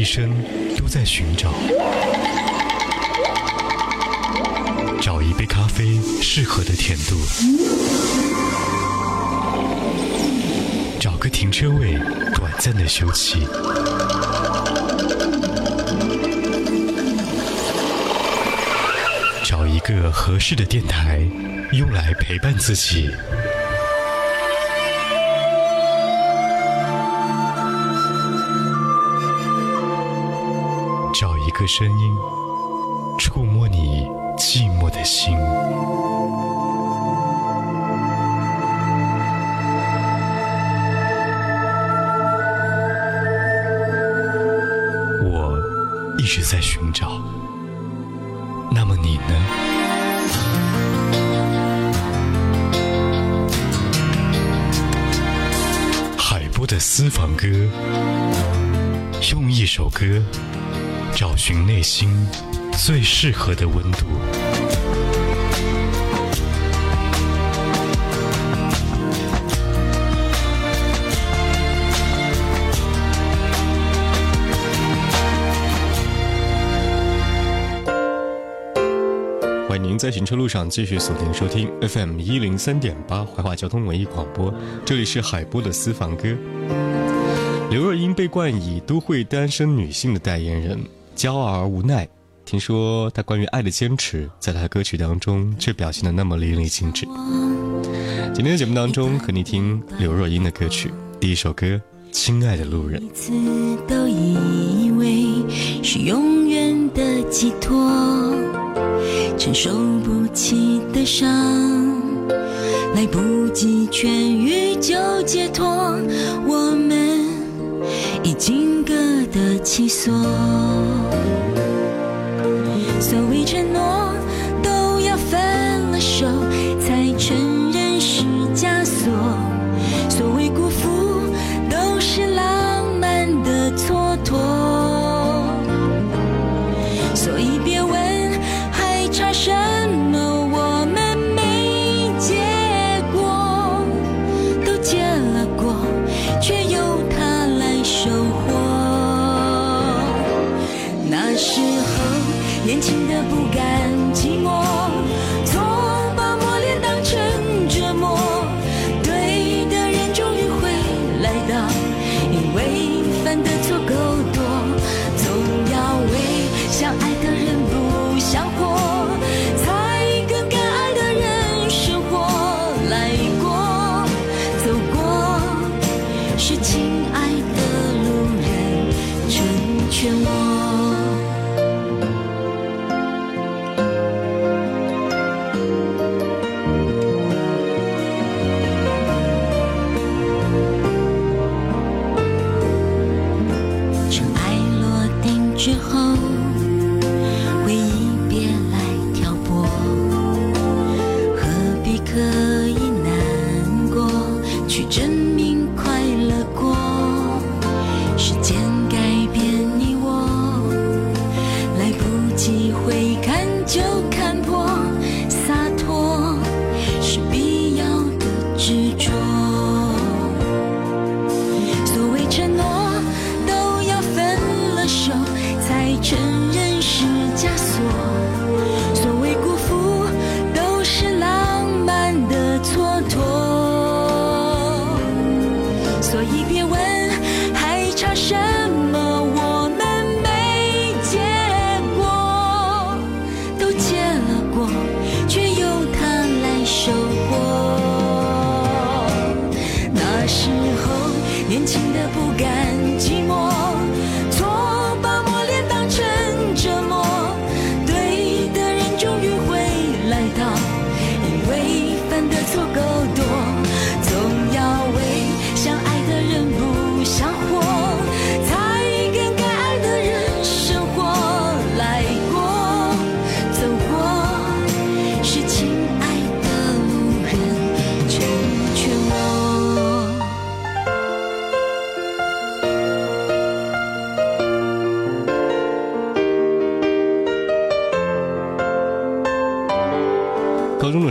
一生都在寻找，找一杯咖啡适合的甜度，找个停车位短暂的休憩，找一个合适的电台用来陪伴自己。声音，触摸你寂寞的心。我一直在寻找，那么你呢？海波的私房歌，用一首歌。找寻内心最适合的温度。欢迎您在行车路上继续锁定收听 FM 一零三点八怀化交通文艺广播，这里是海波的私房歌。刘若英被冠以都会单身女性的代言人。骄傲而无奈。听说他关于爱的坚持，在他的歌曲当中却表现的那么淋漓尽致。今天的节目当中，和你听刘若英的歌曲，第一首歌《亲爱的路人》。每次都以为是永远的寄托，承受不起的伤，来不及痊愈就解脱，我们已经各得其所。所谓承诺，都要分了手才承认是枷锁。情的不甘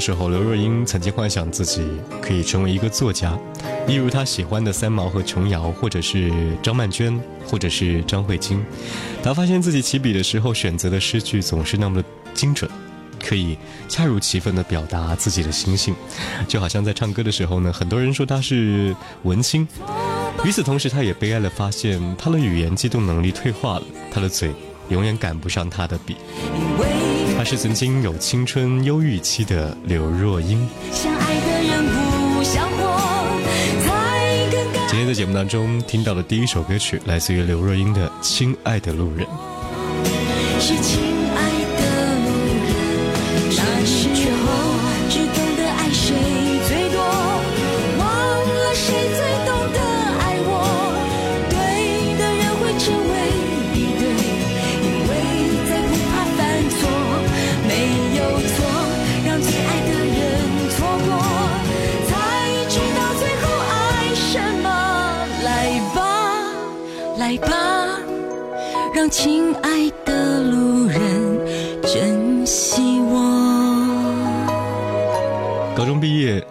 时候，刘若英曾经幻想自己可以成为一个作家，一如她喜欢的三毛和琼瑶，或者是张曼娟，或者是张慧晶。她发现自己起笔的时候选择的诗句总是那么的精准，可以恰如其分地表达自己的心性，就好像在唱歌的时候呢，很多人说她是文青。与此同时，她也悲哀地发现，她的语言机动能力退化了，她的嘴永远赶不上她的笔。她是曾经有青春忧郁期的刘若英。今天在节目当中听到的第一首歌曲，来自于刘若英的《亲爱的路人》。来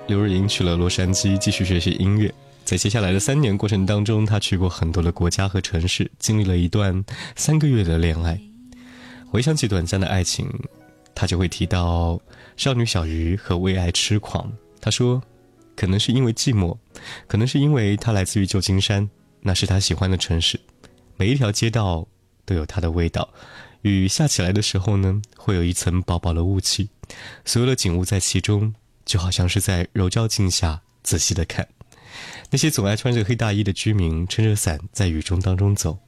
刘若英去了洛杉矶继续学习音乐。在接下来的三年过程当中，她去过很多的国家和城市，经历了一段三个月的恋爱。回想起短暂的爱情，她就会提到少女小鱼和为爱痴狂。她说，可能是因为寂寞，可能是因为她来自于旧金山。那是他喜欢的城市，每一条街道都有它的味道。雨下起来的时候呢，会有一层薄薄的雾气，所有的景物在其中，就好像是在柔焦镜下仔细的看。那些总爱穿着黑大衣的居民撑着伞在雨中当中走，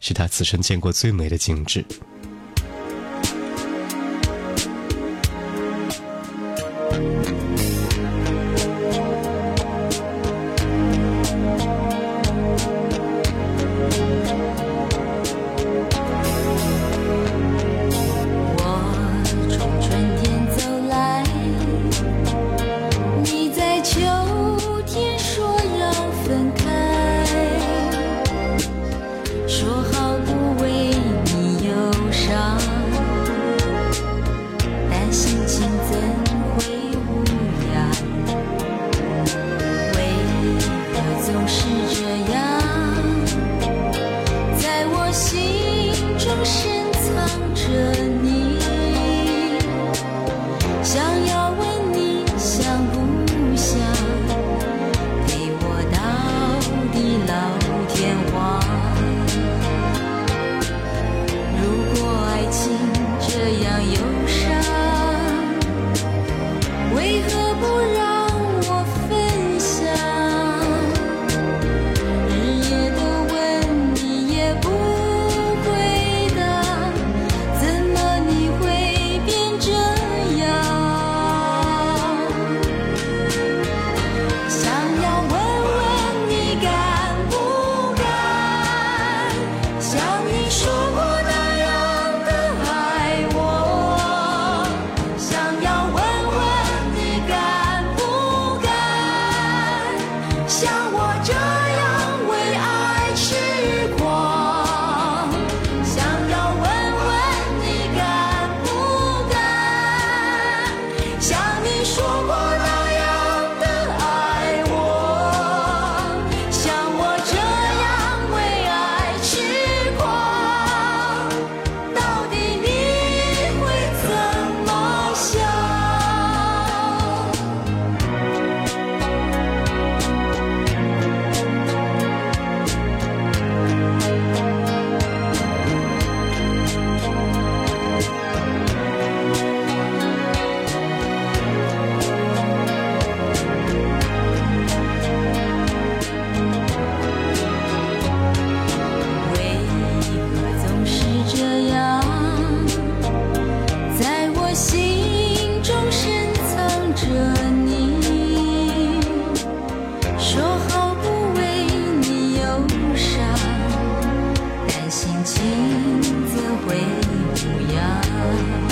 是他此生见过最美的景致。想要心情怎会无恙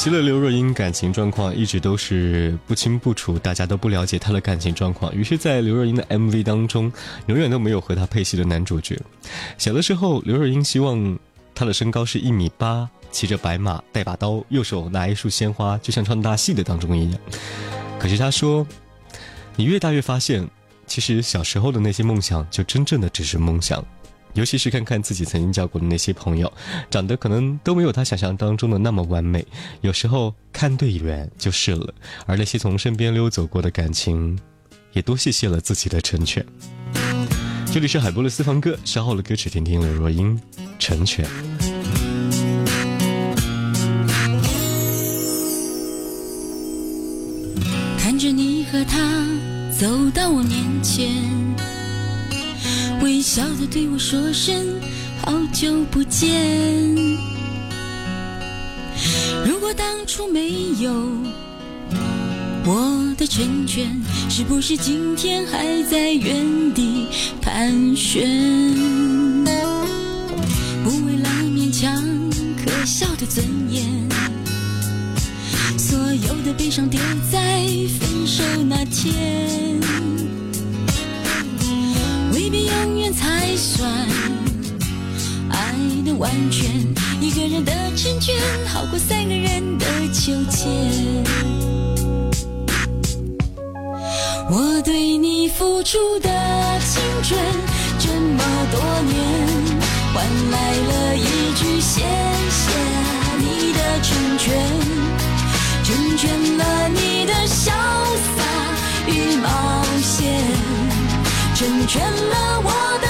期的刘若英感情状况一直都是不清不楚，大家都不了解她的感情状况。于是，在刘若英的 MV 当中，永远都没有和她配戏的男主角。小的时候，刘若英希望她的身高是一米八，骑着白马，带把刀，右手拿一束鲜花，就像唱大戏的当中一样。可是她说：“你越大越发现，其实小时候的那些梦想，就真正的只是梦想。”尤其是看看自己曾经交过的那些朋友，长得可能都没有他想象当中的那么完美。有时候看对眼就是了，而那些从身边溜走过的感情，也多谢谢了自己的成全。这里是海波的私房歌，稍后的歌曲听听刘若英《成全》。笑的对我说声好久不见。如果当初没有我的成全，是不是今天还在原地盘旋？不为了勉强可笑的尊严，所有的悲伤丢在分手那天。完全，一个人的成全好过三个人的纠结。我对你付出的青春这么多年，换来了一句谢谢你的成全，成全了你的潇洒与冒险。成全了我的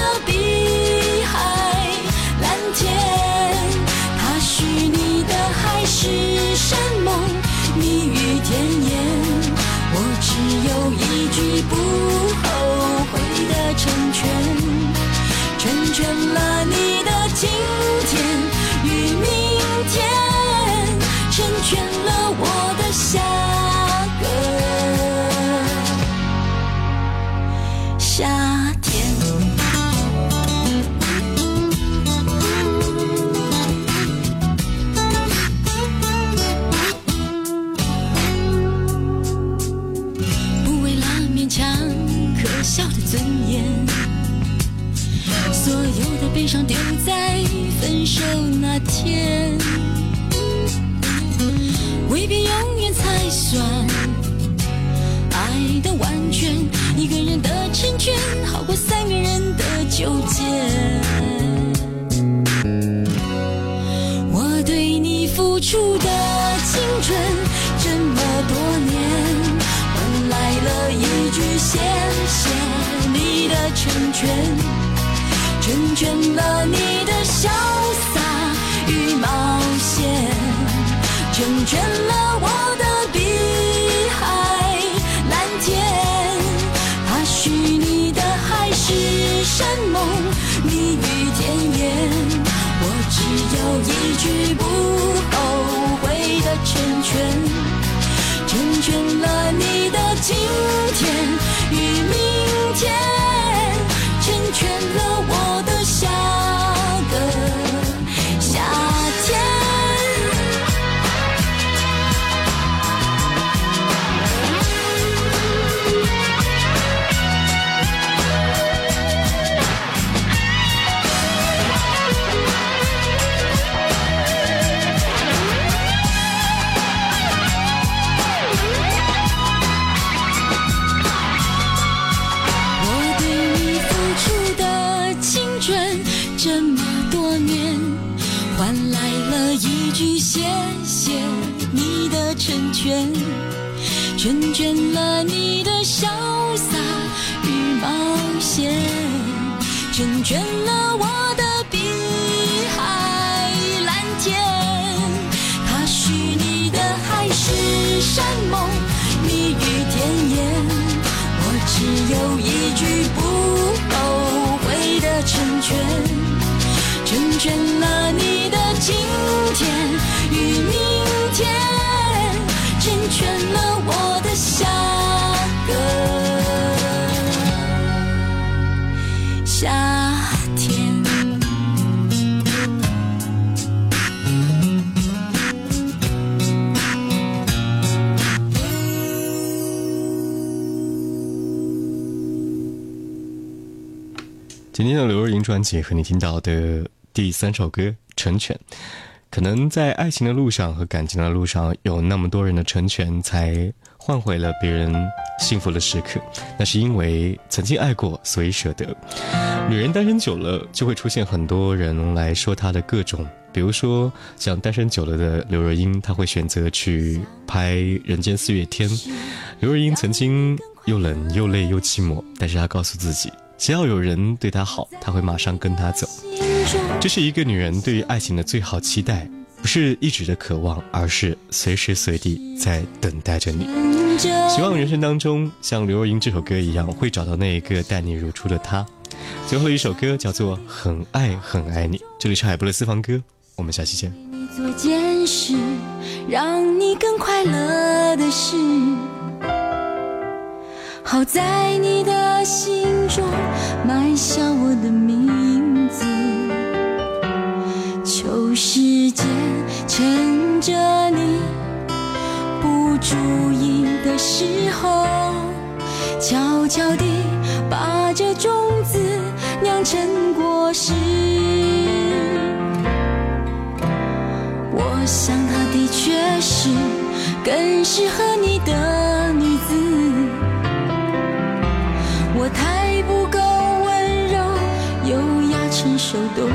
初的青春这么多年，换来了一句谢谢你的成全，成全了你的潇洒与冒险，成全了。成全成全了你的潇洒与冒险，成全了我的碧海蓝天。他许你的海誓山盟，蜜语甜言，我只有一句：不后悔的成全。今天的刘若英专辑和你听到的第三首歌《成全》，可能在爱情的路上和感情的路上，有那么多人的成全，才换回了别人幸福的时刻。那是因为曾经爱过，所以舍得。女人单身久了，就会出现很多人来说她的各种，比如说像单身久了的刘若英，她会选择去拍《人间四月天》。刘若英曾经又冷又累又寂寞，但是她告诉自己。只要有人对她好，她会马上跟他走。这是一个女人对于爱情的最好期待，不是一直的渴望，而是随时随地在等待着你。希望人生当中像刘若英这首歌一样，会找到那一个待你如初的他。最后一首歌叫做《很爱很爱你》，这里是海波的私房歌，我们下期见。做件事让你更快乐的事。好在你的心注意的时候，悄悄地把这种子酿成果实。我想她的确是更适合你的女子。我太不够温柔、优雅、成熟、懂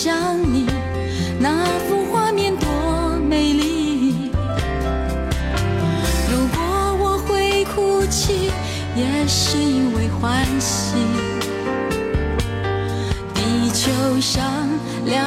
想你，那幅画面多美丽。如果我会哭泣，也是因为欢喜。地球上两